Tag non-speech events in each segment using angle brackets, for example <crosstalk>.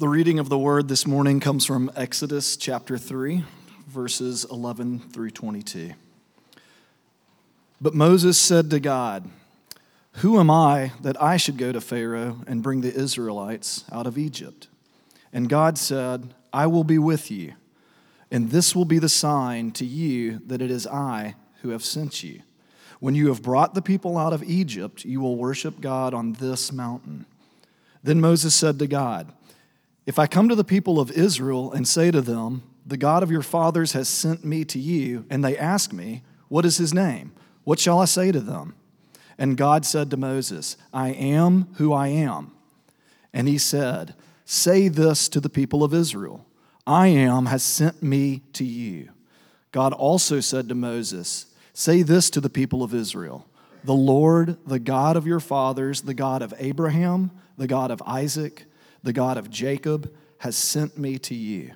The reading of the word this morning comes from Exodus chapter 3, verses 11 through 22. But Moses said to God, Who am I that I should go to Pharaoh and bring the Israelites out of Egypt? And God said, I will be with you, and this will be the sign to you that it is I who have sent you. When you have brought the people out of Egypt, you will worship God on this mountain. Then Moses said to God, if I come to the people of Israel and say to them, The God of your fathers has sent me to you, and they ask me, What is his name? What shall I say to them? And God said to Moses, I am who I am. And he said, Say this to the people of Israel I am has sent me to you. God also said to Moses, Say this to the people of Israel The Lord, the God of your fathers, the God of Abraham, the God of Isaac, the God of Jacob, has sent me to you.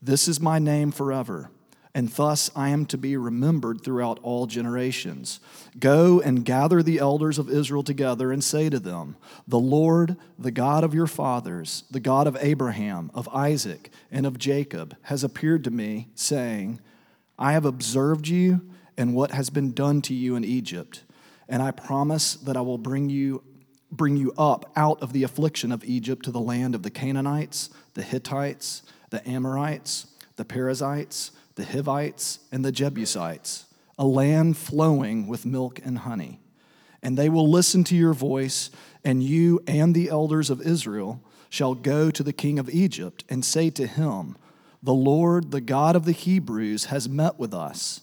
This is my name forever, and thus I am to be remembered throughout all generations. Go and gather the elders of Israel together and say to them, The Lord, the God of your fathers, the God of Abraham, of Isaac, and of Jacob, has appeared to me, saying, I have observed you and what has been done to you in Egypt, and I promise that I will bring you bring you up out of the affliction of Egypt to the land of the Canaanites, the Hittites, the Amorites, the Perizzites, the Hivites, and the Jebusites, a land flowing with milk and honey. And they will listen to your voice, and you and the elders of Israel shall go to the king of Egypt and say to him, The Lord, the God of the Hebrews, has met with us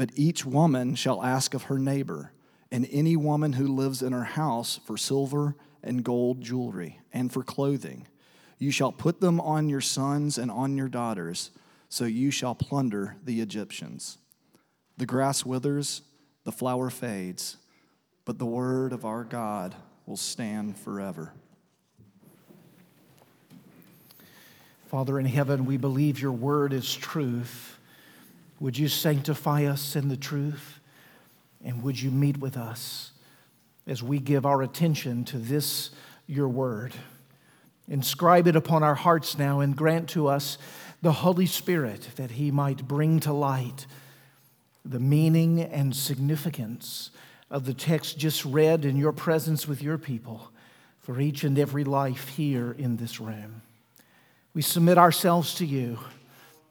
but each woman shall ask of her neighbor, and any woman who lives in her house for silver and gold jewelry, and for clothing. You shall put them on your sons and on your daughters, so you shall plunder the Egyptians. The grass withers, the flower fades, but the word of our God will stand forever. Father in heaven, we believe your word is truth. Would you sanctify us in the truth? And would you meet with us as we give our attention to this, your word? Inscribe it upon our hearts now and grant to us the Holy Spirit that he might bring to light the meaning and significance of the text just read in your presence with your people for each and every life here in this room. We submit ourselves to you.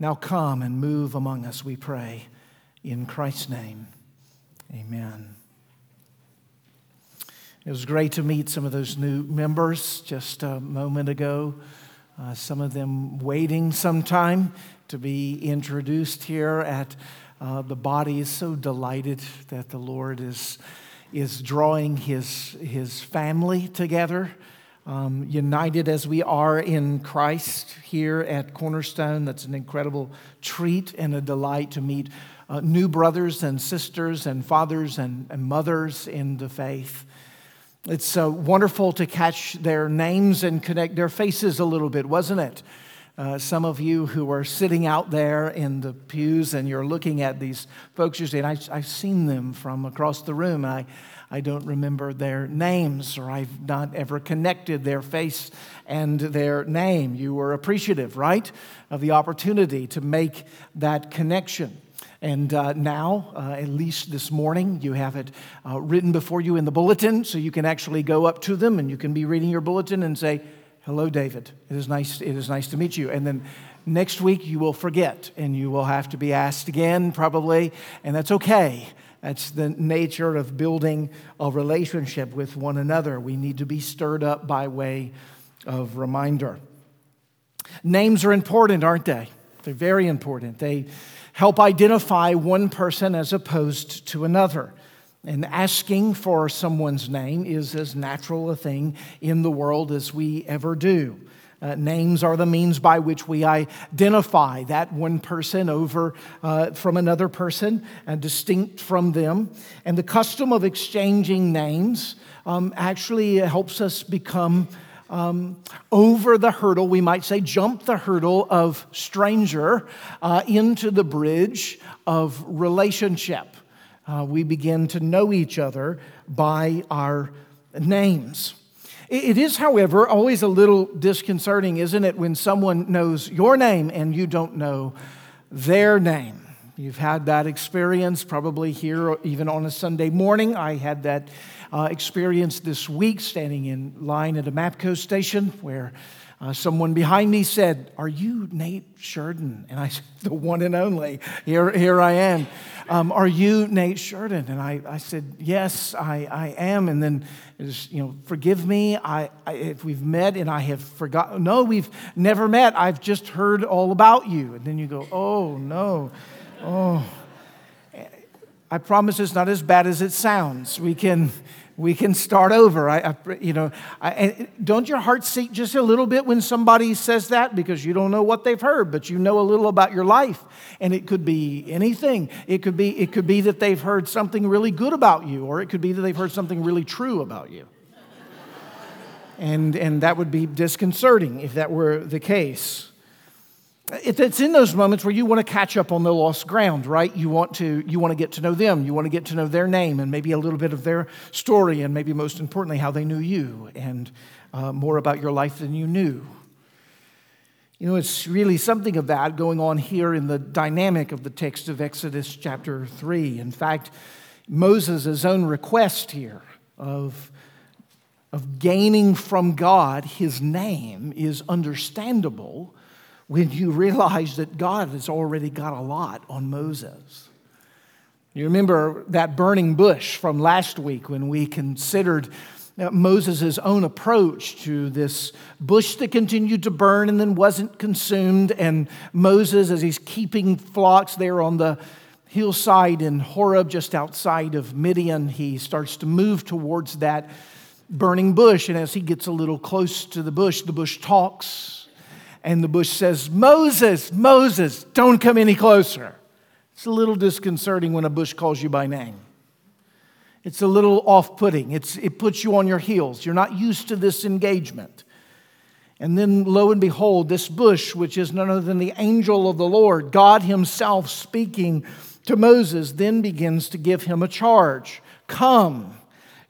Now come and move among us, we pray. In Christ's name, amen. It was great to meet some of those new members just a moment ago. Uh, some of them waiting some time to be introduced here at uh, the body. Is so delighted that the Lord is, is drawing his, his family together um, united as we are in Christ here at Cornerstone. That's an incredible treat and a delight to meet uh, new brothers and sisters and fathers and, and mothers in the faith. It's uh, wonderful to catch their names and connect their faces a little bit, wasn't it? Uh, some of you who are sitting out there in the pews and you're looking at these folks, you're saying, I, have seen them from across the room. I, I don't remember their names or I've not ever connected their face and their name. You were appreciative, right, of the opportunity to make that connection. And uh, now, uh, at least this morning, you have it uh, written before you in the bulletin, so you can actually go up to them and you can be reading your bulletin and say, Hello, David. It is nice, it is nice to meet you. And then next week, you will forget and you will have to be asked again, probably, and that's okay. That's the nature of building a relationship with one another. We need to be stirred up by way of reminder. Names are important, aren't they? They're very important. They help identify one person as opposed to another. And asking for someone's name is as natural a thing in the world as we ever do. Uh, names are the means by which we identify that one person over uh, from another person, uh, distinct from them. And the custom of exchanging names um, actually helps us become um, over the hurdle, we might say, jump the hurdle of stranger uh, into the bridge of relationship. Uh, we begin to know each other by our names. It is, however, always a little disconcerting, isn't it, when someone knows your name and you don't know their name? You've had that experience probably here, even on a Sunday morning. I had that uh, experience this week standing in line at a MAPCO station where uh, someone behind me said, Are you Nate Sheridan? And I said, The one and only. Here, here I am. Um, Are you Nate Sheridan? And I, I said, Yes, I, I am. And then, was, you know, forgive me I, I, if we've met and I have forgotten. No, we've never met. I've just heard all about you. And then you go, Oh, no. Oh. I promise it's not as bad as it sounds. We can we can start over. I, I you know, I, don't your heart sink just a little bit when somebody says that because you don't know what they've heard, but you know a little about your life, and it could be anything. It could be it could be that they've heard something really good about you, or it could be that they've heard something really true about you. and and that would be disconcerting if that were the case. It's in those moments where you want to catch up on the lost ground, right? You want to you want to get to know them, you want to get to know their name and maybe a little bit of their story, and maybe most importantly, how they knew you and uh, more about your life than you knew. You know, it's really something of that going on here in the dynamic of the text of Exodus chapter 3. In fact, Moses' own request here of, of gaining from God his name is understandable when you realize that God has already got a lot on Moses. You remember that burning bush from last week when we considered uh, Moses' own approach to this bush that continued to burn and then wasn't consumed. And Moses, as he's keeping flocks there on the hillside in Horeb, just outside of Midian, he starts to move towards that burning bush. And as he gets a little close to the bush, the bush talks and the bush says, Moses, Moses, don't come any closer. It's a little disconcerting when a bush calls you by name. It's a little off putting. It puts you on your heels. You're not used to this engagement. And then, lo and behold, this bush, which is none other than the angel of the Lord, God Himself speaking to Moses, then begins to give him a charge Come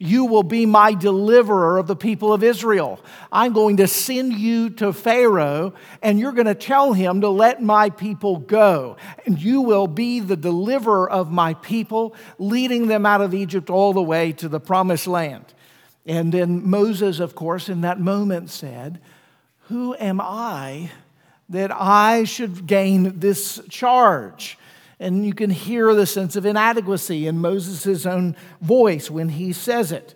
you will be my deliverer of the people of Israel. I'm going to send you to Pharaoh, and you're going to tell him to let my people go. And you will be the deliverer of my people, leading them out of Egypt all the way to the promised land. And then Moses, of course, in that moment said, Who am I that I should gain this charge? And you can hear the sense of inadequacy in Moses' own voice when he says it.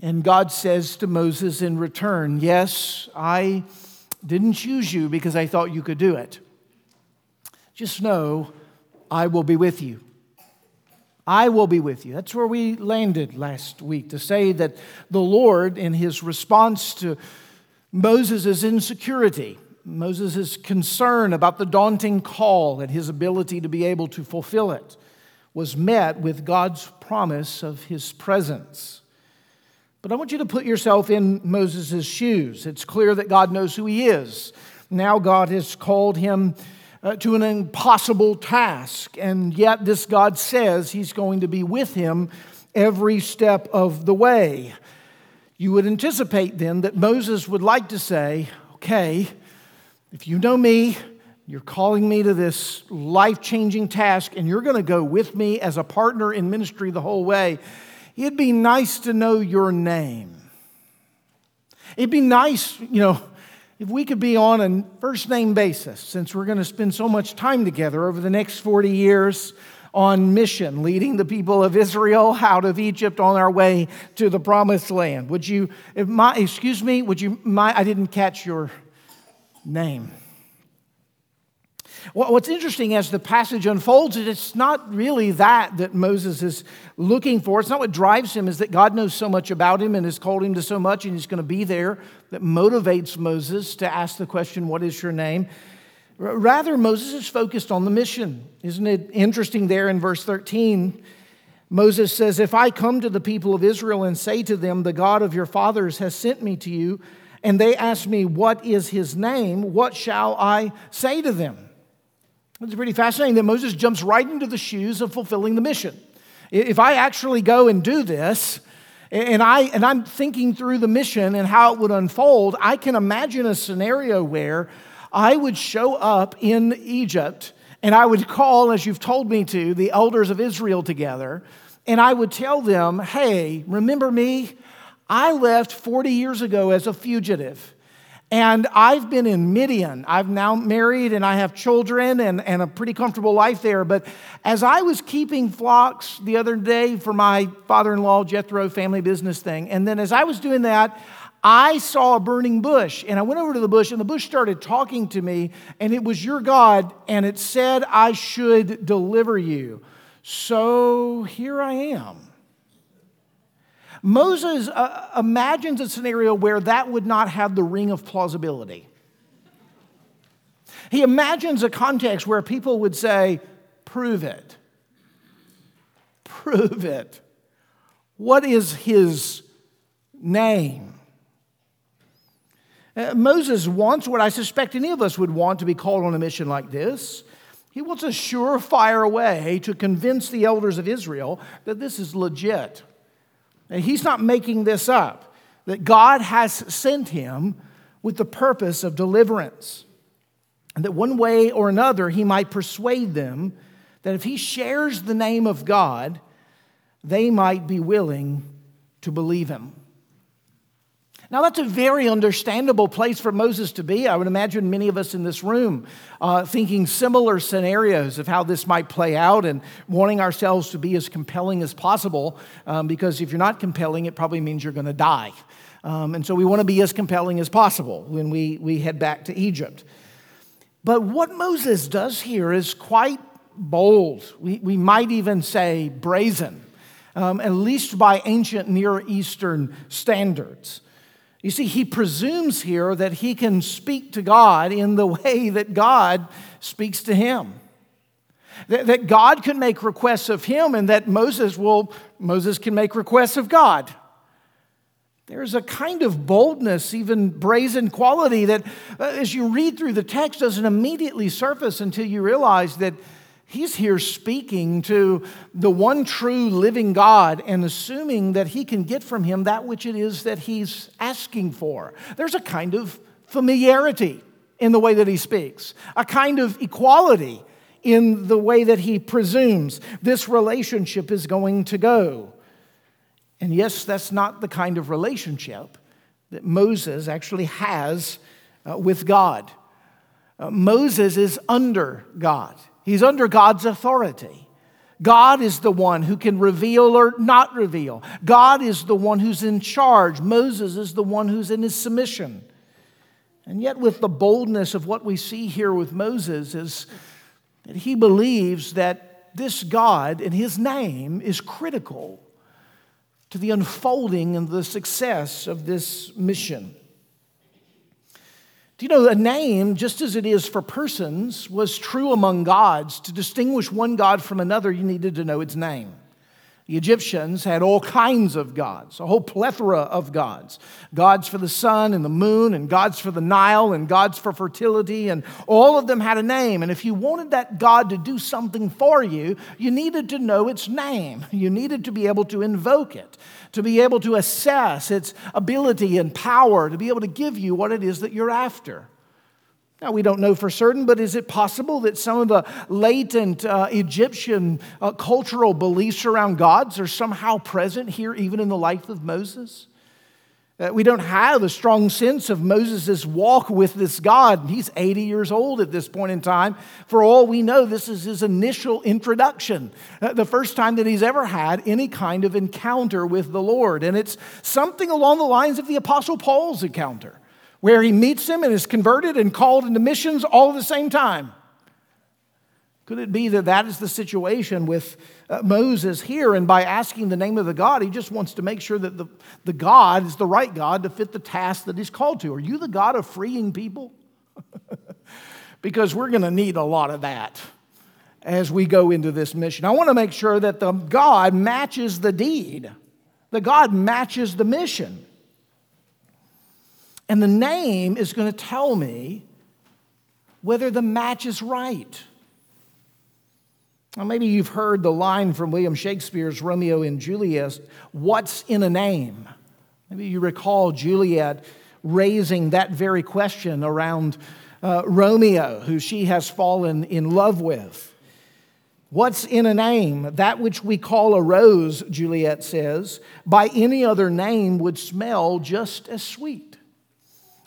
And God says to Moses in return, Yes, I didn't choose you because I thought you could do it. Just know I will be with you. I will be with you. That's where we landed last week to say that the Lord, in his response to Moses' insecurity, Moses' concern about the daunting call and his ability to be able to fulfill it was met with God's promise of his presence. But I want you to put yourself in Moses' shoes. It's clear that God knows who he is. Now, God has called him uh, to an impossible task, and yet this God says he's going to be with him every step of the way. You would anticipate then that Moses would like to say, Okay, if you know me, you're calling me to this life changing task, and you're going to go with me as a partner in ministry the whole way. It'd be nice to know your name. It'd be nice, you know, if we could be on a first name basis, since we're going to spend so much time together over the next 40 years on mission, leading the people of Israel out of Egypt on our way to the promised land. Would you, my, excuse me, would you, my, I didn't catch your name. What's interesting as the passage unfolds is it's not really that that Moses is looking for. It's not what drives him, is that God knows so much about him and has called him to so much and he's going to be there that motivates Moses to ask the question, What is your name? Rather, Moses is focused on the mission. Isn't it interesting there in verse 13? Moses says, If I come to the people of Israel and say to them, The God of your fathers has sent me to you, and they ask me, What is his name? What shall I say to them? It's pretty fascinating that Moses jumps right into the shoes of fulfilling the mission. If I actually go and do this, and, I, and I'm thinking through the mission and how it would unfold, I can imagine a scenario where I would show up in Egypt and I would call, as you've told me to, the elders of Israel together, and I would tell them, hey, remember me? I left 40 years ago as a fugitive. And I've been in Midian. I've now married and I have children and, and a pretty comfortable life there. But as I was keeping flocks the other day for my father in law, Jethro family business thing, and then as I was doing that, I saw a burning bush and I went over to the bush and the bush started talking to me and it was your God and it said I should deliver you. So here I am. Moses uh, imagines a scenario where that would not have the ring of plausibility. He imagines a context where people would say, Prove it. Prove it. What is his name? Uh, Moses wants what I suspect any of us would want to be called on a mission like this. He wants a surefire way to convince the elders of Israel that this is legit. And he's not making this up, that God has sent him with the purpose of deliverance. And that one way or another, he might persuade them that if he shares the name of God, they might be willing to believe him. Now, that's a very understandable place for Moses to be. I would imagine many of us in this room uh, thinking similar scenarios of how this might play out and wanting ourselves to be as compelling as possible, um, because if you're not compelling, it probably means you're going to die. Um, and so we want to be as compelling as possible when we, we head back to Egypt. But what Moses does here is quite bold. We, we might even say brazen, um, at least by ancient Near Eastern standards. You see, he presumes here that he can speak to God in the way that God speaks to him. That, God can make requests of him and that Moses will, Moses can make requests of God. There's a kind of boldness, even brazen quality that, uh, as you read through the text, doesn't immediately surface until you realize that He's here speaking to the one true living God and assuming that he can get from him that which it is that he's asking for. There's a kind of familiarity in the way that he speaks, a kind of equality in the way that he presumes this relationship is going to go. And yes, that's not the kind of relationship that Moses actually has uh, with God. Uh, Moses is under God. He's under God's authority. God is the one who can reveal or not reveal. God is the one who's in charge. Moses is the one who's in his submission. And yet, with the boldness of what we see here with Moses, is that he believes that this God and his name is critical to the unfolding and the success of this mission. Do you know a name, just as it is for persons, was true among gods? To distinguish one god from another, you needed to know its name. The Egyptians had all kinds of gods, a whole plethora of gods gods for the sun and the moon, and gods for the Nile, and gods for fertility, and all of them had a name. And if you wanted that god to do something for you, you needed to know its name. You needed to be able to invoke it to be able to assess its ability and power, to be able to give you what it is that you're after. Now, we don't know for certain, but is it possible that some of the latent uh, Egyptian uh, cultural beliefs around gods are somehow present here, even in the life of Moses? Uh, we don't have a strong sense of Moses' walk with this God. He's 80 years old at this point in time. For all we know, this is his initial introduction, uh, the first time that he's ever had any kind of encounter with the Lord. And it's something along the lines of the Apostle Paul's encounter, where he meets him and is converted and called into missions all at the same time. Could it be that that is the situation with uh, Moses here? And by asking the name of the God, he just wants to make sure that the, the God is the right God to fit the task that he's called to. Are you the God of freeing people? <laughs> because we're going to need a lot of that as we go into this mission. I want to make sure that the God matches the deed, the God matches the mission. And the name is going to tell me whether the match is right. Now, maybe you've heard the line from William Shakespeare's Romeo and Juliet what's in a name? Maybe you recall Juliet raising that very question around uh, Romeo, who she has fallen in love with. What's in a name? That which we call a rose, Juliet says, by any other name would smell just as sweet.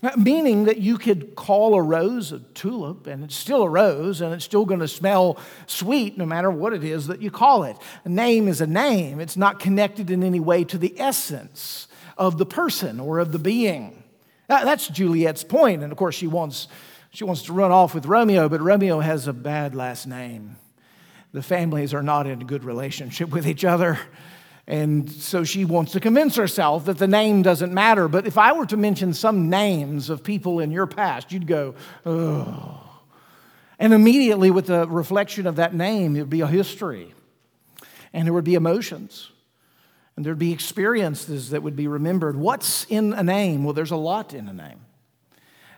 Uh, meaning that you could call a rose a tulip, and it's still a rose, and it's still going to smell sweet no matter what it is that you call it. A name is a name, it's not connected in any way to the essence of the person or of the being. Uh, that's Juliet's point, and of course, she wants, she wants to run off with Romeo, but Romeo has a bad last name. The families are not in a good relationship with each other. And so she wants to convince herself that the name doesn't matter. But if I were to mention some names of people in your past, you'd go, oh. And immediately, with the reflection of that name, it would be a history, and there would be emotions, and there'd be experiences that would be remembered. What's in a name? Well, there's a lot in a name.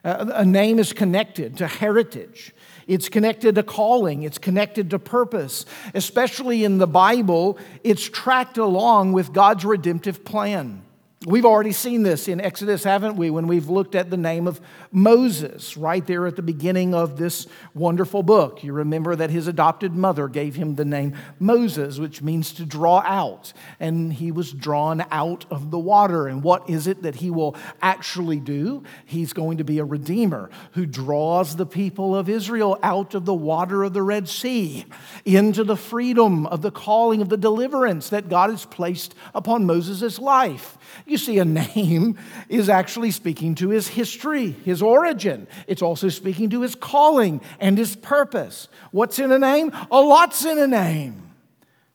Uh, a name is connected to heritage. It's connected to calling, it's connected to purpose. Especially in the Bible, it's tracked along with God's redemptive plan. We've already seen this in Exodus, haven't we, when we've looked at the name of Moses right there at the beginning of this wonderful book. You remember that his adopted mother gave him the name Moses, which means to draw out. And he was drawn out of the water. And what is it that he will actually do? He's going to be a redeemer who draws the people of Israel out of the water of the Red Sea into the freedom of the calling of the deliverance that God has placed upon Moses' life. You see, a name <laughs> is actually speaking to his history, his origin. It's also speaking to his calling and his purpose. What's in a name? A lot's in a name.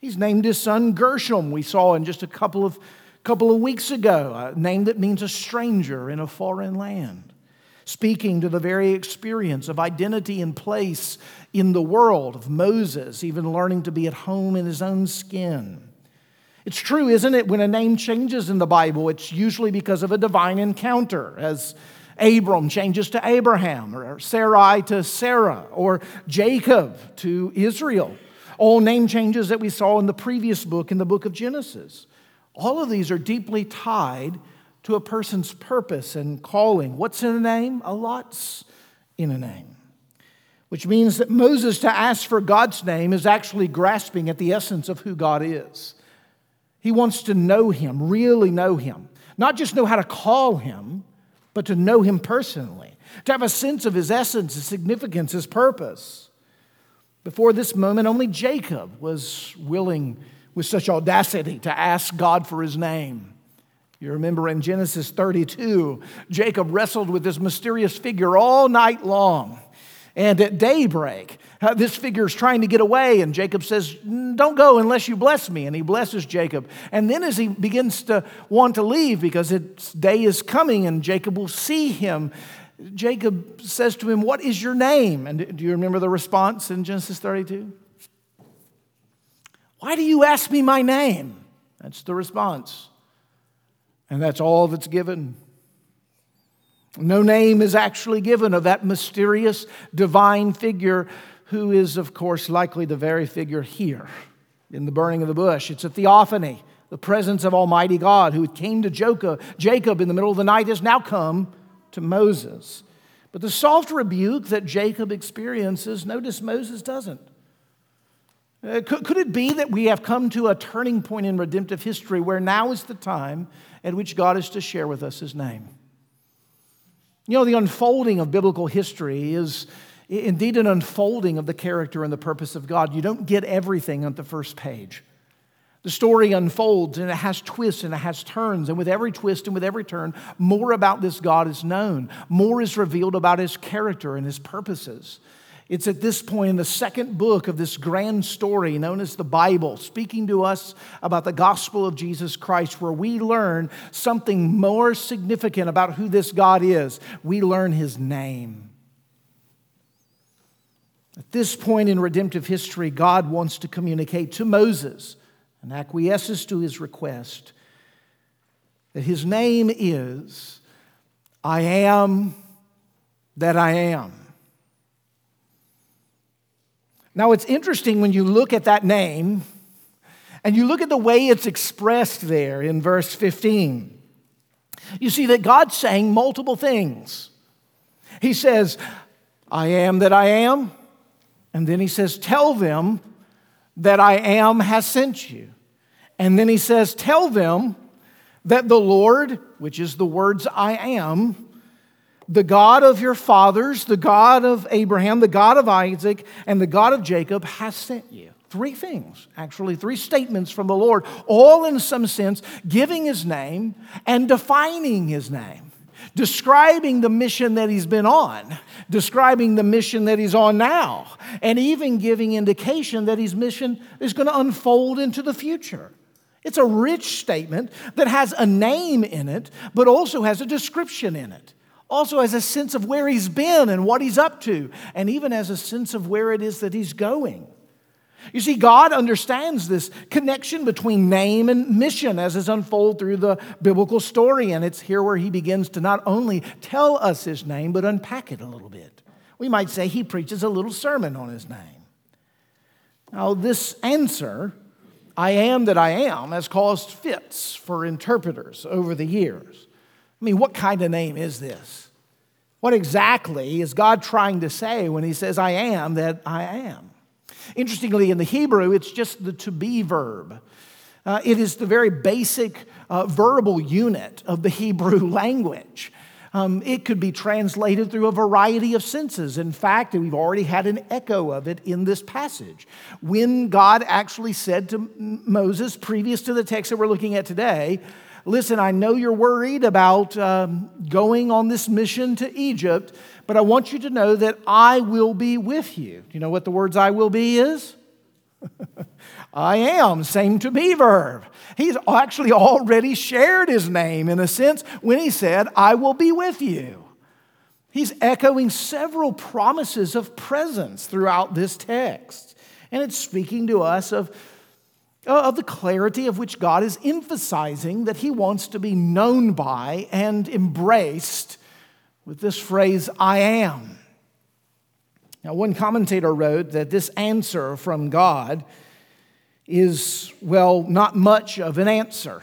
He's named his son Gershom, we saw in just a couple of, couple of weeks ago, a name that means a stranger in a foreign land, speaking to the very experience of identity and place in the world of Moses, even learning to be at home in his own skin. It's true, isn't it? When a name changes in the Bible, it's usually because of a divine encounter, as Abram changes to Abraham, or Sarai to Sarah, or Jacob to Israel. All name changes that we saw in the previous book, in the book of Genesis. All of these are deeply tied to a person's purpose and calling. What's in a name? A lot's in a name. Which means that Moses, to ask for God's name, is actually grasping at the essence of who God is. He wants to know him, really know him. Not just know how to call him, but to know him personally, to have a sense of his essence, his significance, his purpose. Before this moment, only Jacob was willing with such audacity to ask God for his name. You remember in Genesis 32, Jacob wrestled with this mysterious figure all night long. And at daybreak, uh, this figure is trying to get away, and Jacob says, Don't go unless you bless me. And he blesses Jacob. And then, as he begins to want to leave because its day is coming and Jacob will see him, Jacob says to him, What is your name? And do you remember the response in Genesis 32? Why do you ask me my name? That's the response. And that's all that's given. No name is actually given of that mysterious divine figure who is, of course, likely the very figure here in the burning of the bush. It's a theophany. The presence of Almighty God who came to Jacob in the middle of the night has now come to Moses. But the soft rebuke that Jacob experiences, notice Moses doesn't. Uh, could, could it be that we have come to a turning point in redemptive history where now is the time at which God is to share with us his name? You know, the unfolding of biblical history is indeed an unfolding of the character and the purpose of God. You don't get everything on the first page. The story unfolds and it has twists and it has turns. And with every twist and with every turn, more about this God is known. More is revealed about his character and his purposes. It's at this point in the second book of this grand story known as the Bible, speaking to us about the gospel of Jesus Christ, where we learn something more significant about who this God is. We learn his name. At this point in redemptive history, God wants to communicate to Moses and acquiesces to his request that his name is I am that I am. Now, it's interesting when you look at that name and you look at the way it's expressed there in verse 15. You see that God's saying multiple things. He says, I am that I am. And then he says, Tell them that I am has sent you. And then he says, Tell them that the Lord, which is the words I am, the God of your fathers, the God of Abraham, the God of Isaac, and the God of Jacob has sent you. Three things, actually, three statements from the Lord, all in some sense giving his name and defining his name, describing the mission that he's been on, describing the mission that he's on now, and even giving indication that his mission is going to unfold into the future. It's a rich statement that has a name in it, but also has a description in it also has a sense of where he's been and what he's up to, and even has a sense of where it is that he's going. You see, God understands this connection between name and mission as is unfold through the biblical story, and it's here where he begins to not only tell us his name, but unpack it a little bit. We might say he preaches a little sermon on his name. Now, this answer, I am that I am, has caused fits for interpreters over the years. I mean, what kind of name is this? What exactly is God trying to say when he says, I am that I am? Interestingly, in the Hebrew, it's just the to be verb. Uh, it is the very basic uh, verbal unit of the <laughs> Hebrew language. Um, it could be translated through a variety of senses. In fact, we've already had an echo of it in this passage. When God actually said to Moses, previous to the text that we're looking at today, Listen, I know you're worried about um, going on this mission to Egypt, but I want you to know that I will be with you. Do you know what the words I will be is? <laughs> I am, same to be verb. He's actually already shared his name in a sense when he said, I will be with you. He's echoing several promises of presence throughout this text. And it's speaking to us of Uh, of the clarity of which God is emphasizing that he wants to be known by and embraced with this phrase, I am. Now, one commentator wrote that this answer from God is, well, not much of an answer.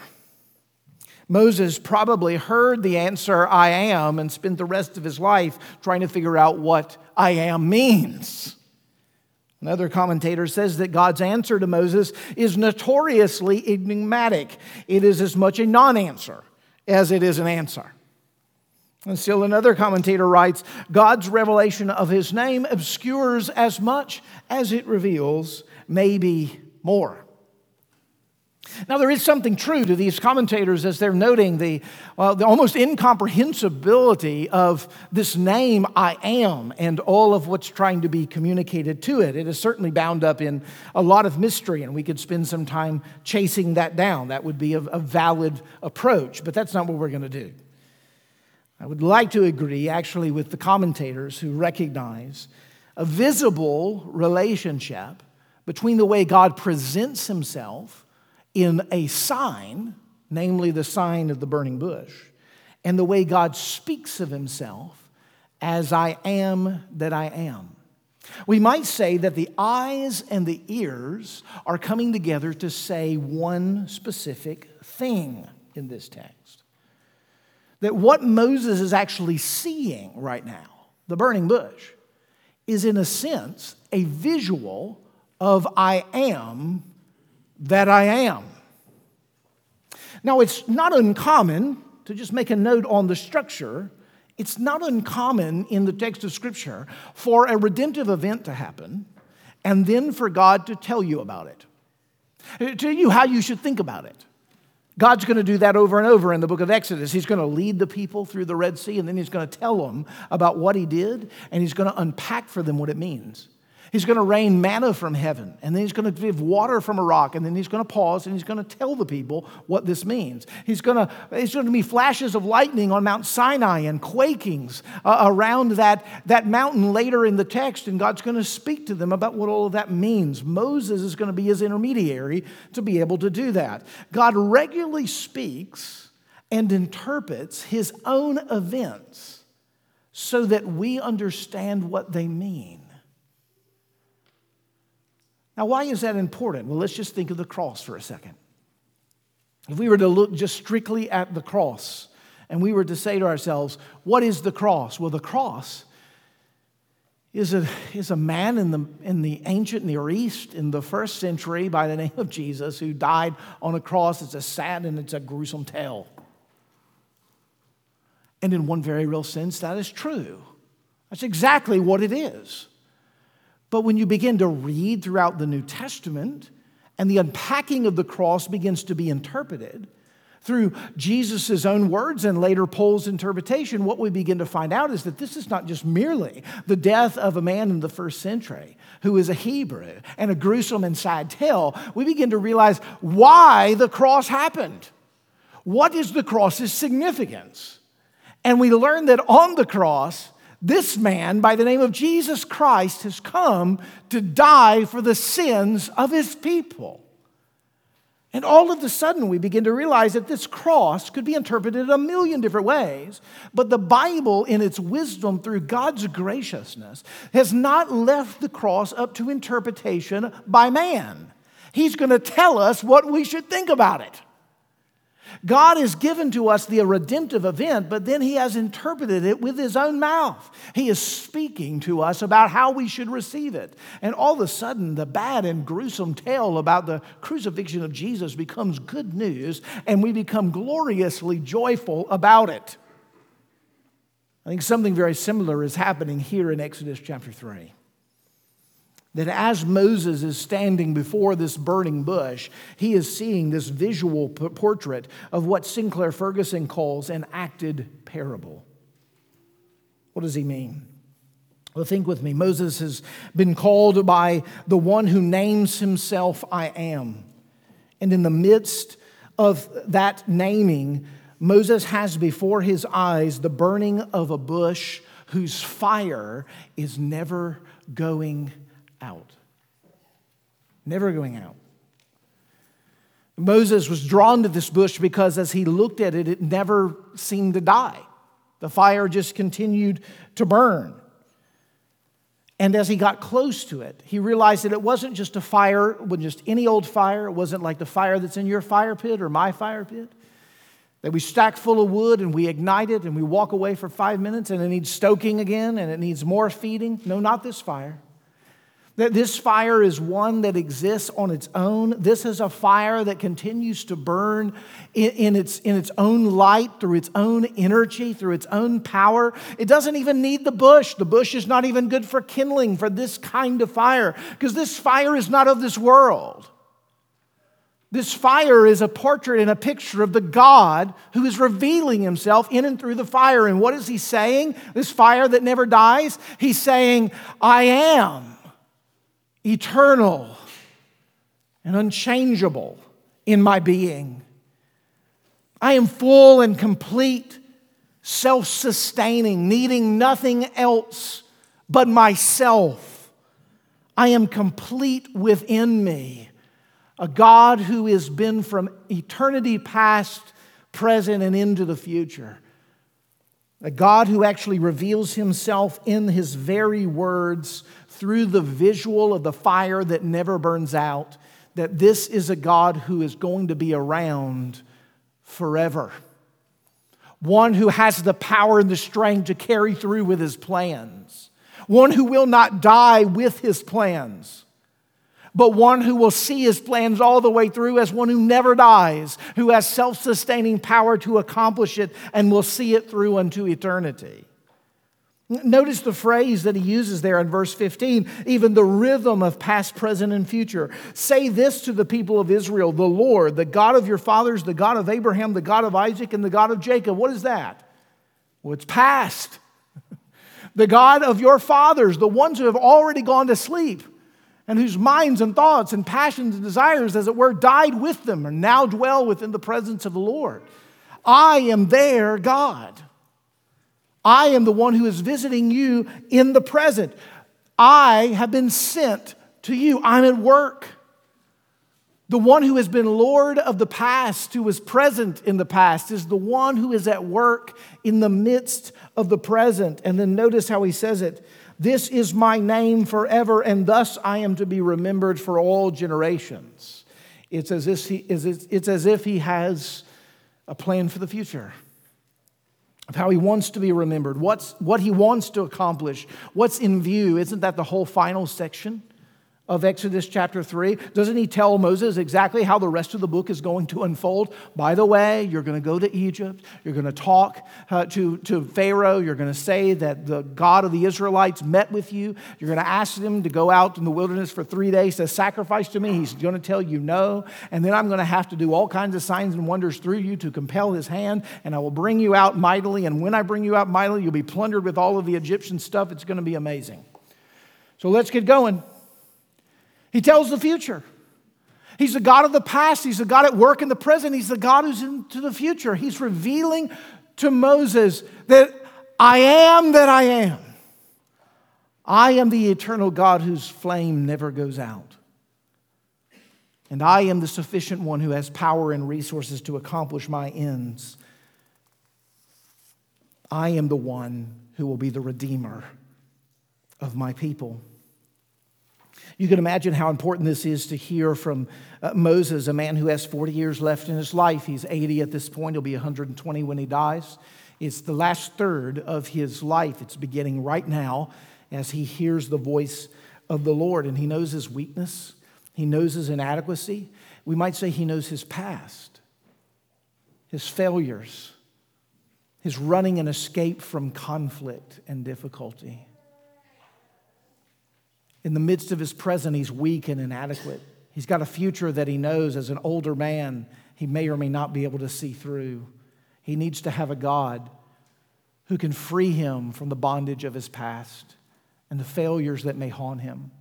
Moses probably heard the answer, I am, and spent the rest of his life trying to figure out what I am means. Another commentator says that God's answer to Moses is notoriously enigmatic. It is as much a non answer as it is an answer. And still another commentator writes God's revelation of his name obscures as much as it reveals, maybe more. Now, there is something true to these commentators as they're noting the, well, the almost incomprehensibility of this name, I am, and all of what's trying to be communicated to it. It is certainly bound up in a lot of mystery, and we could spend some time chasing that down. That would be a, a valid approach, but that's not what we're going to do. I would like to agree, actually, with the commentators who recognize a visible relationship between the way God presents himself in a sign, namely the sign of the burning bush, and the way God speaks of himself as I am that I am. We might say that the eyes and the ears are coming together to say one specific thing in this text. That what Moses is actually seeing right now, the burning bush, is in a sense a visual of I am that I am. Now, it's not uncommon to just make a note on the structure. It's not uncommon in the text of Scripture for a redemptive event to happen and then for God to tell you about it, uh, tell you how you should think about it. God's going to do that over and over in the book of Exodus. He's going to lead the people through the Red Sea, and then he's going to tell them about what he did, and he's going to unpack for them what it means. He's going to rain manna from heaven, and then he's going to give water from a rock, and then he's going to pause and he's going to tell the people what this means. He's going to, it's going to be flashes of lightning on Mount Sinai and quakings uh, around that, that mountain later in the text, and God's going to speak to them about what all of that means. Moses is going to be his intermediary to be able to do that. God regularly speaks and interprets his own events so that we understand what they mean. Now, why is that important? Well, let's just think of the cross for a second. If we were to look just strictly at the cross and we were to say to ourselves, what is the cross? Well, the cross is a, is a man in the, in the ancient Near East in the first century by the name of Jesus who died on a cross. It's a sad and it's a gruesome tale. And in one very real sense, that is true. That's exactly what it is. But when you begin to read throughout the New Testament and the unpacking of the cross begins to be interpreted through Jesus' own words and later Paul's interpretation, what we begin to find out is that this is not just merely the death of a man in the first century who is a Hebrew and a gruesome and sad tale. We begin to realize why the cross happened. What is the cross's significance? And we learn that on the cross, this man, by the name of Jesus Christ, has come to die for the sins of his people. And all of a sudden, we begin to realize that this cross could be interpreted a million different ways. But the Bible, in its wisdom through God's graciousness, has not left the cross up to interpretation by man. He's going to tell us what we should think about it. God has given to us the redemptive event, but then He has interpreted it with His own mouth. He is speaking to us about how we should receive it. And all of a sudden, the bad and gruesome tale about the crucifixion of Jesus becomes good news, and we become gloriously joyful about it. I think something very similar is happening here in Exodus chapter 3 that as Moses is standing before this burning bush, he is seeing this visual portrait of what Sinclair Ferguson calls an acted parable. What does he mean? Well, think with me. Moses has been called by the one who names himself I am. And in the midst of that naming, Moses has before his eyes the burning of a bush whose fire is never going. Never going out. Moses was drawn to this bush because as he looked at it, it never seemed to die. The fire just continued to burn. And as he got close to it, he realized that it wasn't just a fire, it wasn't just any old fire. It wasn't like the fire that's in your fire pit or my fire pit. That we stack full of wood and we ignite it and we walk away for five minutes and it needs stoking again and it needs more feeding. No, not this fire. That this fire is one that exists on its own. This is a fire that continues to burn in, in, its, in its own light, through its own energy, through its own power. It doesn't even need the bush. The bush is not even good for kindling for this kind of fire, because this fire is not of this world. This fire is a portrait and a picture of the God who is revealing himself in and through the fire. And what is he saying? This fire that never dies? He's saying, I am eternal and unchangeable in my being. I am full and complete, self sustaining, needing nothing else but myself. I am complete within me. A God who has been from eternity past, present, and into the future. A God who actually reveals himself in his very words through the visual of the fire that never burns out that this is a God who is going to be around forever. One who has the power and the strength to carry through with his plans. One who will not die with his plans, but one who will see his plans all the way through as one who never dies, who has self sustaining power to accomplish it and will see it through unto eternity. Notice the phrase that he uses there in verse 15, even the rhythm of past, present, and future. Say this to the people of Israel the Lord, the God of your fathers, the God of Abraham, the God of Isaac, and the God of Jacob. What is that? Well, it's past. <laughs> the God of your fathers, the ones who have already gone to sleep and whose minds and thoughts and passions and desires, as it were, died with them and now dwell within the presence of the Lord. I am their God. I am the one who is visiting you in the present. I have been sent to you. I'm at work. The one who has been Lord of the past, who was present in the past, is the one who is at work in the midst of the present. And then notice how he says it This is my name forever, and thus I am to be remembered for all generations. It's as if he, it's as if he has a plan for the future of how he wants to be remembered, what's, what he wants to accomplish, what's in view. Isn't that the whole final section? Of Exodus chapter 3? Doesn't he tell Moses exactly how the rest of the book is going to unfold? By the way, you're going to go to Egypt. You're going to talk uh, to, to Pharaoh. You're going to say that the God of the Israelites met with you. You're going to ask him to go out in the wilderness for three days to sacrifice to me. He's going to tell you no. And then I'm going to have to do all kinds of signs and wonders through you to compel his hand. And I will bring you out mightily. And when I bring you out mightily, you'll be plundered with all of the Egyptian stuff. It's going to be amazing. So let's get going. He tells the future. He's the God of the past. He's the God at work in the present. He's the God who's into the future. He's revealing to Moses that I am that I am. I am the eternal God whose flame never goes out. And I am the sufficient one who has power and resources to accomplish my ends. I am the one who will be the redeemer of my people. You can imagine how important this is to hear from uh, Moses, a man who has 40 years left in his life. He's 80 at this point, he'll be 120 when he dies. It's the last third of his life. It's beginning right now as he hears the voice of the Lord and he knows his weakness, he knows his inadequacy. We might say he knows his past, his failures, his running and escape from conflict and difficulty. In the midst of his present, he's weak and inadequate. He's got a future that he knows as an older man he may or may not be able to see through. He needs to have a God who can free him from the bondage of his past and the failures that may haunt him,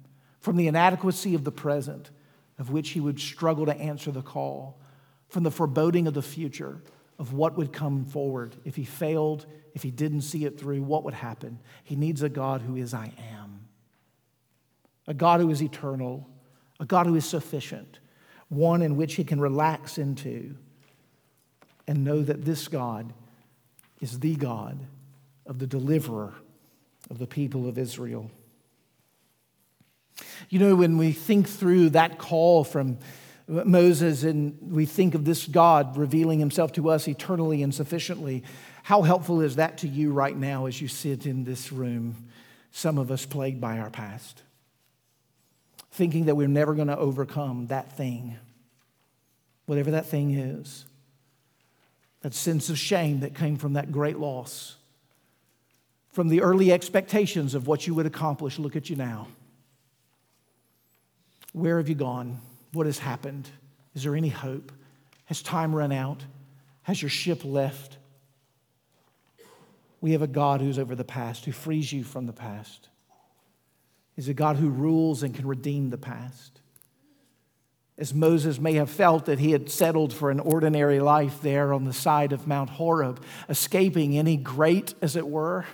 from the inadequacy of the present, of which he would struggle to answer the call, from the foreboding of the future, of what would come forward. If he failed, if he didn't see it through, what would happen? He needs a God who is I am a God who is eternal, a God who is sufficient, one in which he can relax into and know that this God is the God of the deliverer of the people of Israel. You know, when we think through that call from Moses and we think of this God revealing himself to us eternally and sufficiently, how helpful is that to you right now as you sit in this room, some of us plagued by our past? Thinking that we're never going to overcome that thing, whatever that thing is. That sense of shame that came from that great loss, from the early expectations of what you would accomplish. Look at you now. Where have you gone? What has happened? Is there any hope? Has time run out? Has your ship left? We have a God who's over the past, who frees you from the past is a God who rules and can redeem the past. As Moses may have felt that he had settled for an ordinary life there on the side of Mount Horeb, escaping any great, as it were,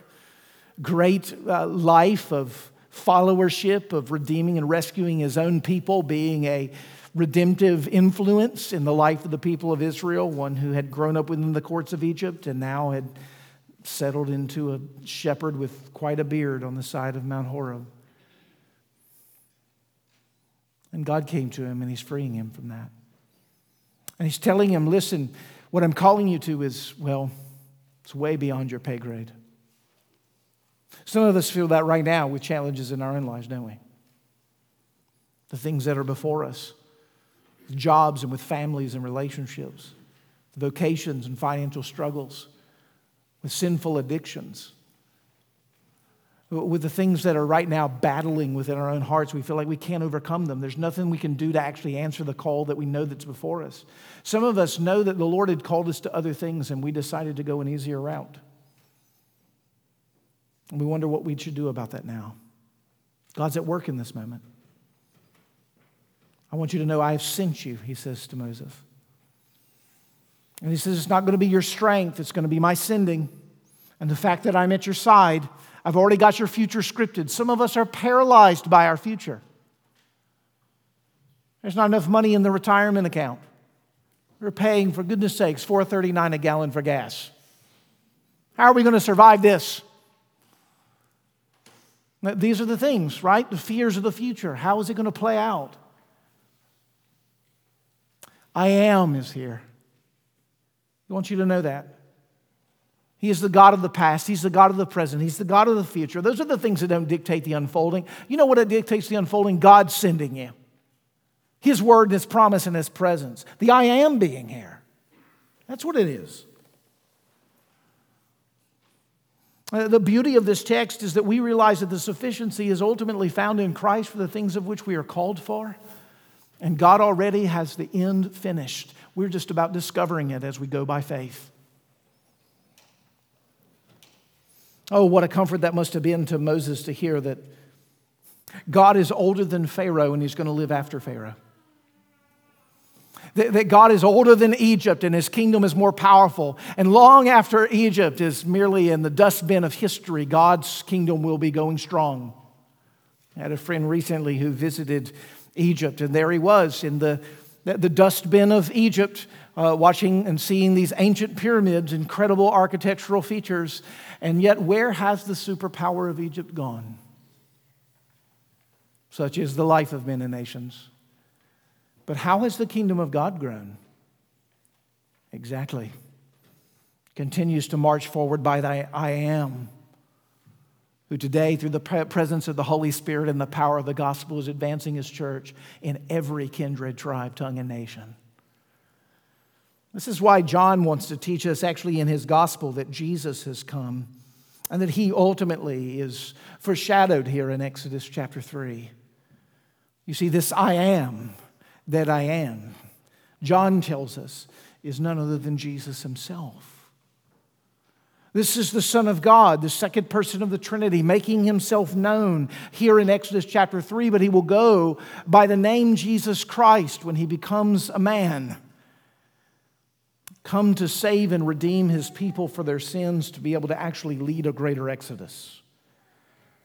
great uh, life of followership, of redeeming and rescuing his own people, being a redemptive influence in the life of the people of Israel, one who had grown up within the courts of Egypt and now had settled into a shepherd with quite a beard on the side of Mount Horeb. And God came to him and he's freeing him from that. And he's telling him, listen, what I'm calling you to is, well, it's way beyond your pay grade. Some of us feel that right now with challenges in our own lives, don't we? The things that are before us, with jobs and with families and relationships, vocations and financial struggles, with sinful addictions, with the things that are right now battling within our own hearts. We feel like we can't overcome them. There's nothing we can do to actually answer the call that we know that's before us. Some of us know that the Lord had called us to other things and we decided to go an easier route. And we wonder what we should do about that now. God's at work in this moment. I want you to know I have sent you, he says to Moses. And he says, It's not going to be your strength, it's going to be my sending. And the fact that I'm at your side, I've already got your future scripted. Some of us are paralyzed by our future. There's not enough money in the retirement account. We're paying, for goodness sakes, $4.39 a gallon for gas. How are we going to survive this? These are the things, right? The fears of the future. How is it going to play out? I am is here. I want you to know that. He is the God of the past. He's the God of the present. He's the God of the future. Those are the things that don't dictate the unfolding. You know what it dictates the unfolding? God sending you. His word, and His promise, and His presence. The I am being here. That's what it is. Uh, the beauty of this text is that we realize that the sufficiency is ultimately found in Christ for the things of which we are called for. And God already has the end finished. We're just about discovering it as we go by faith. Oh, what a comfort that must have been to Moses to hear that God is older than Pharaoh and he's going to live after Pharaoh. That, that God is older than Egypt and his kingdom is more powerful. And long after Egypt is merely in the dustbin of history, God's kingdom will be going strong. I had a friend recently who visited Egypt. And there he was in the, the dustbin of Egypt, uh, watching and seeing these ancient pyramids, incredible architectural features. And yet, where has the superpower of Egypt gone? Such is the life of men and nations. But how has the kingdom of God grown? Exactly. Continues to march forward by thy I am who today, through the presence of the Holy Spirit and the power of the gospel, is advancing his church in every kindred, tribe, tongue, and nation. This is why John wants to teach us, actually, in his gospel, that Jesus has come and that he ultimately is foreshadowed here in Exodus chapter 3. You see, this I am that I am, John tells us, is none other than Jesus himself. This is the Son of God, the second person of the Trinity, making himself known here in Exodus chapter 3, but he will go by the name Jesus Christ when he becomes a man. Come to save and redeem his people for their sins to be able to actually lead a greater exodus.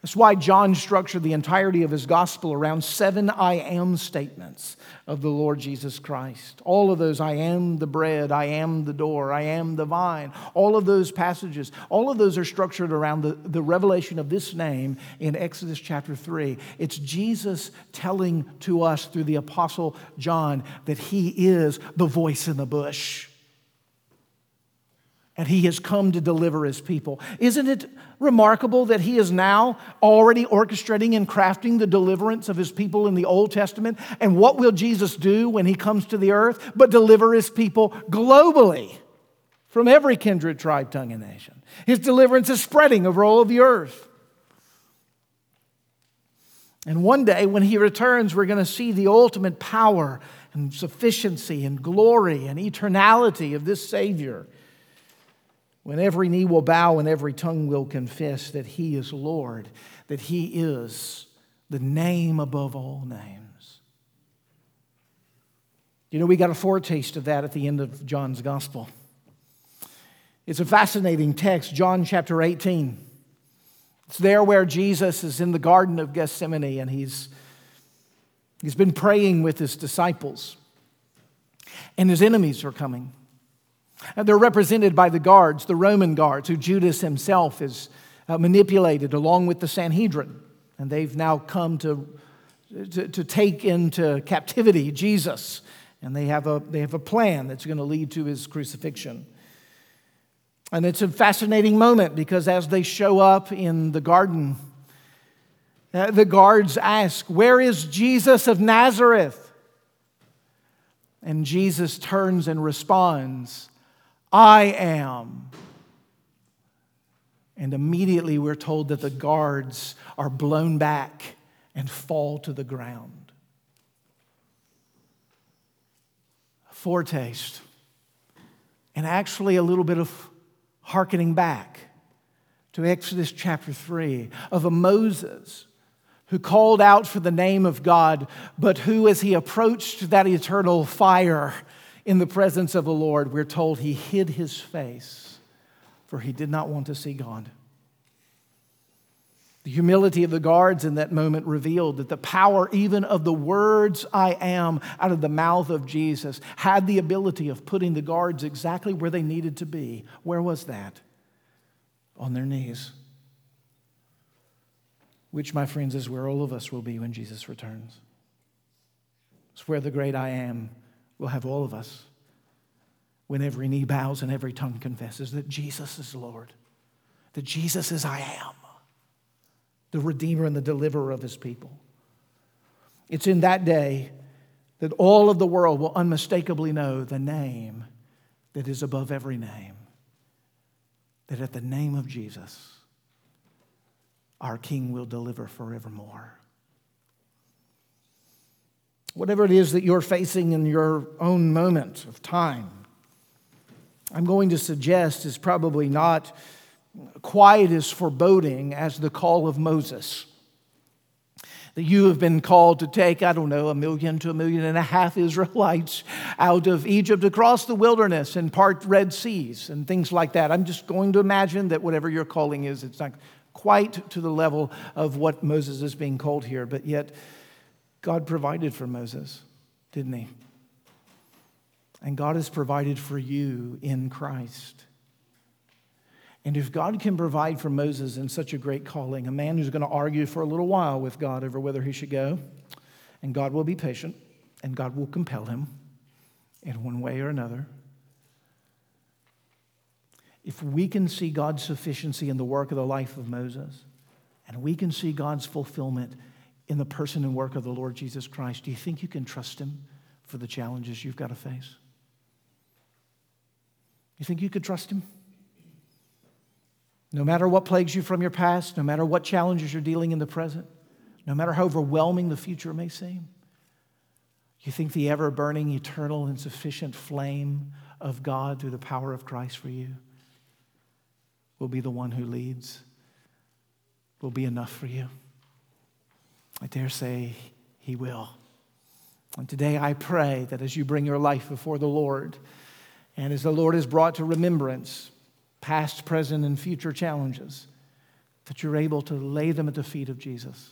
That's why John structured the entirety of his gospel around seven I am statements of the Lord Jesus Christ. All of those I am the bread, I am the door, I am the vine. All of those passages, all of those are structured around the, the revelation of this name in Exodus chapter 3. It's Jesus telling to us through the apostle John that he is the voice in the bush and he has come to deliver his people. Isn't it remarkable that he is now already orchestrating and crafting the deliverance of his people in the Old Testament? And what will Jesus do when he comes to the earth but deliver his people globally from every kindred, tribe, tongue, and nation? His deliverance is spreading over all of the earth. And one day when he returns, we're going to see the ultimate power and sufficiency and glory and eternality of this Savior when every knee will bow and every tongue will confess that He is Lord, that He is the name above all names. You know, we got a foretaste of that at the end of John's Gospel. It's a fascinating text, John chapter 18. It's there where Jesus is in the Garden of Gethsemane and he's, he's been praying with his disciples, and his enemies are coming. They're represented by the guards, the Roman guards, who Judas himself has uh, manipulated along with the Sanhedrin. And they've now come to, to, to take into captivity Jesus. And they have a, they have a plan that's going to lead to his crucifixion. And it's a fascinating moment because as they show up in the garden, uh, the guards ask, Where is Jesus of Nazareth? And Jesus turns and responds, I am And immediately we're told that the guards are blown back and fall to the ground. A foretaste, and actually a little bit of hearkening back to Exodus chapter 3 of a Moses who called out for the name of God, but who, as he approached that eternal fire in the presence of the Lord, we're told he hid his face, for he did not want to see God. The humility of the guards in that moment revealed that the power, even of the words I am out of the mouth of Jesus, had the ability of putting the guards exactly where they needed to be. Where was that? On their knees. Which, my friends, is where all of us will be when Jesus returns. It's where the great I am will have all of us when every knee bows and every tongue confesses that Jesus is Lord, that Jesus is I am the Redeemer and the Deliverer of His people. It's in that day that all of the world will unmistakably know the name that is above every name. That at the name of Jesus, our King will deliver forevermore. Whatever it is that you're facing in your own moment of time, I'm going to suggest is probably not quite as foreboding as the call of Moses. That you have been called to take, I don't know, a million to a million and a half Israelites out of Egypt across the wilderness and part Red Seas and things like that. I'm just going to imagine that whatever your calling is, it's not quite to the level of what Moses is being called here, but yet God provided for Moses, didn't he? And God has provided for you in Christ. And if God can provide for Moses in such a great calling, a man who's going to argue for a little while with God over whether he should go, and God will be patient, and God will compel him in one way or another. If we can see God's sufficiency in the work of the life of Moses, and we can see God's fulfillment in the person and work of the Lord Jesus Christ, do you think you can trust him for the challenges you've got to face? You think you could trust him? No matter what plagues you from your past, no matter what challenges you're dealing in the present, no matter how overwhelming the future may seem, you think the ever burning, eternal, and sufficient flame of God through the power of Christ for you will be the one who leads, will be enough for you? I dare say He will. And today I pray that as you bring your life before the Lord, and as the Lord is brought to remembrance, past, present, and future challenges, that you're able to lay them at the feet of Jesus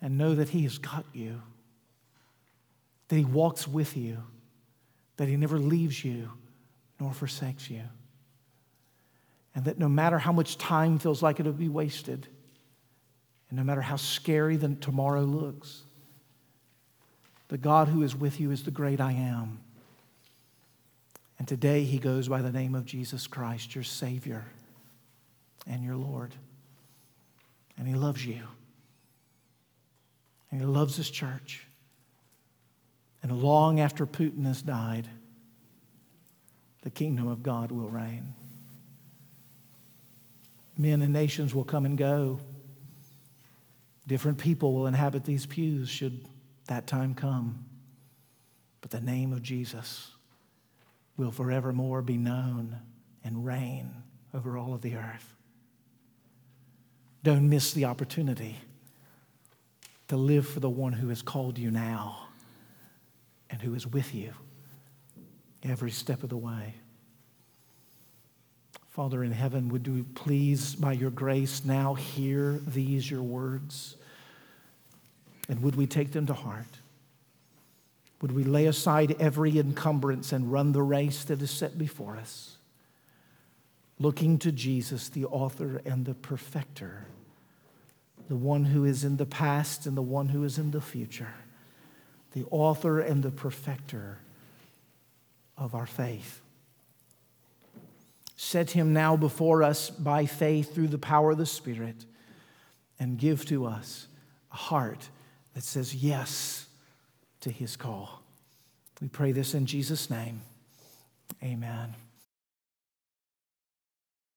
and know that He has got you, that He walks with you, that He never leaves you nor forsakes you, and that no matter how much time feels like it'll be wasted, and no matter how scary the tomorrow looks, the God who is with you is the great I am and today he goes by the name of Jesus Christ, your Savior and your Lord. And he loves you. And he loves his church. And long after Putin has died, the kingdom of God will reign. Men and nations will come and go. Different people will inhabit these pews should that time come. But the name of Jesus will forevermore be known and reign over all of the earth. Don't miss the opportunity to live for the one who has called you now and who is with you every step of the way. Father in heaven, would you please, by your grace, now hear these your words? And would we take them to heart? Would we lay aside every encumbrance and run the race that is set before us, looking to Jesus, the author and the perfecter, the one who is in the past and the one who is in the future, the author and the perfecter of our faith. Set him now before us by faith through the power of the Spirit and give to us a heart that says yes to his call. We pray this in Jesus' name. Amen.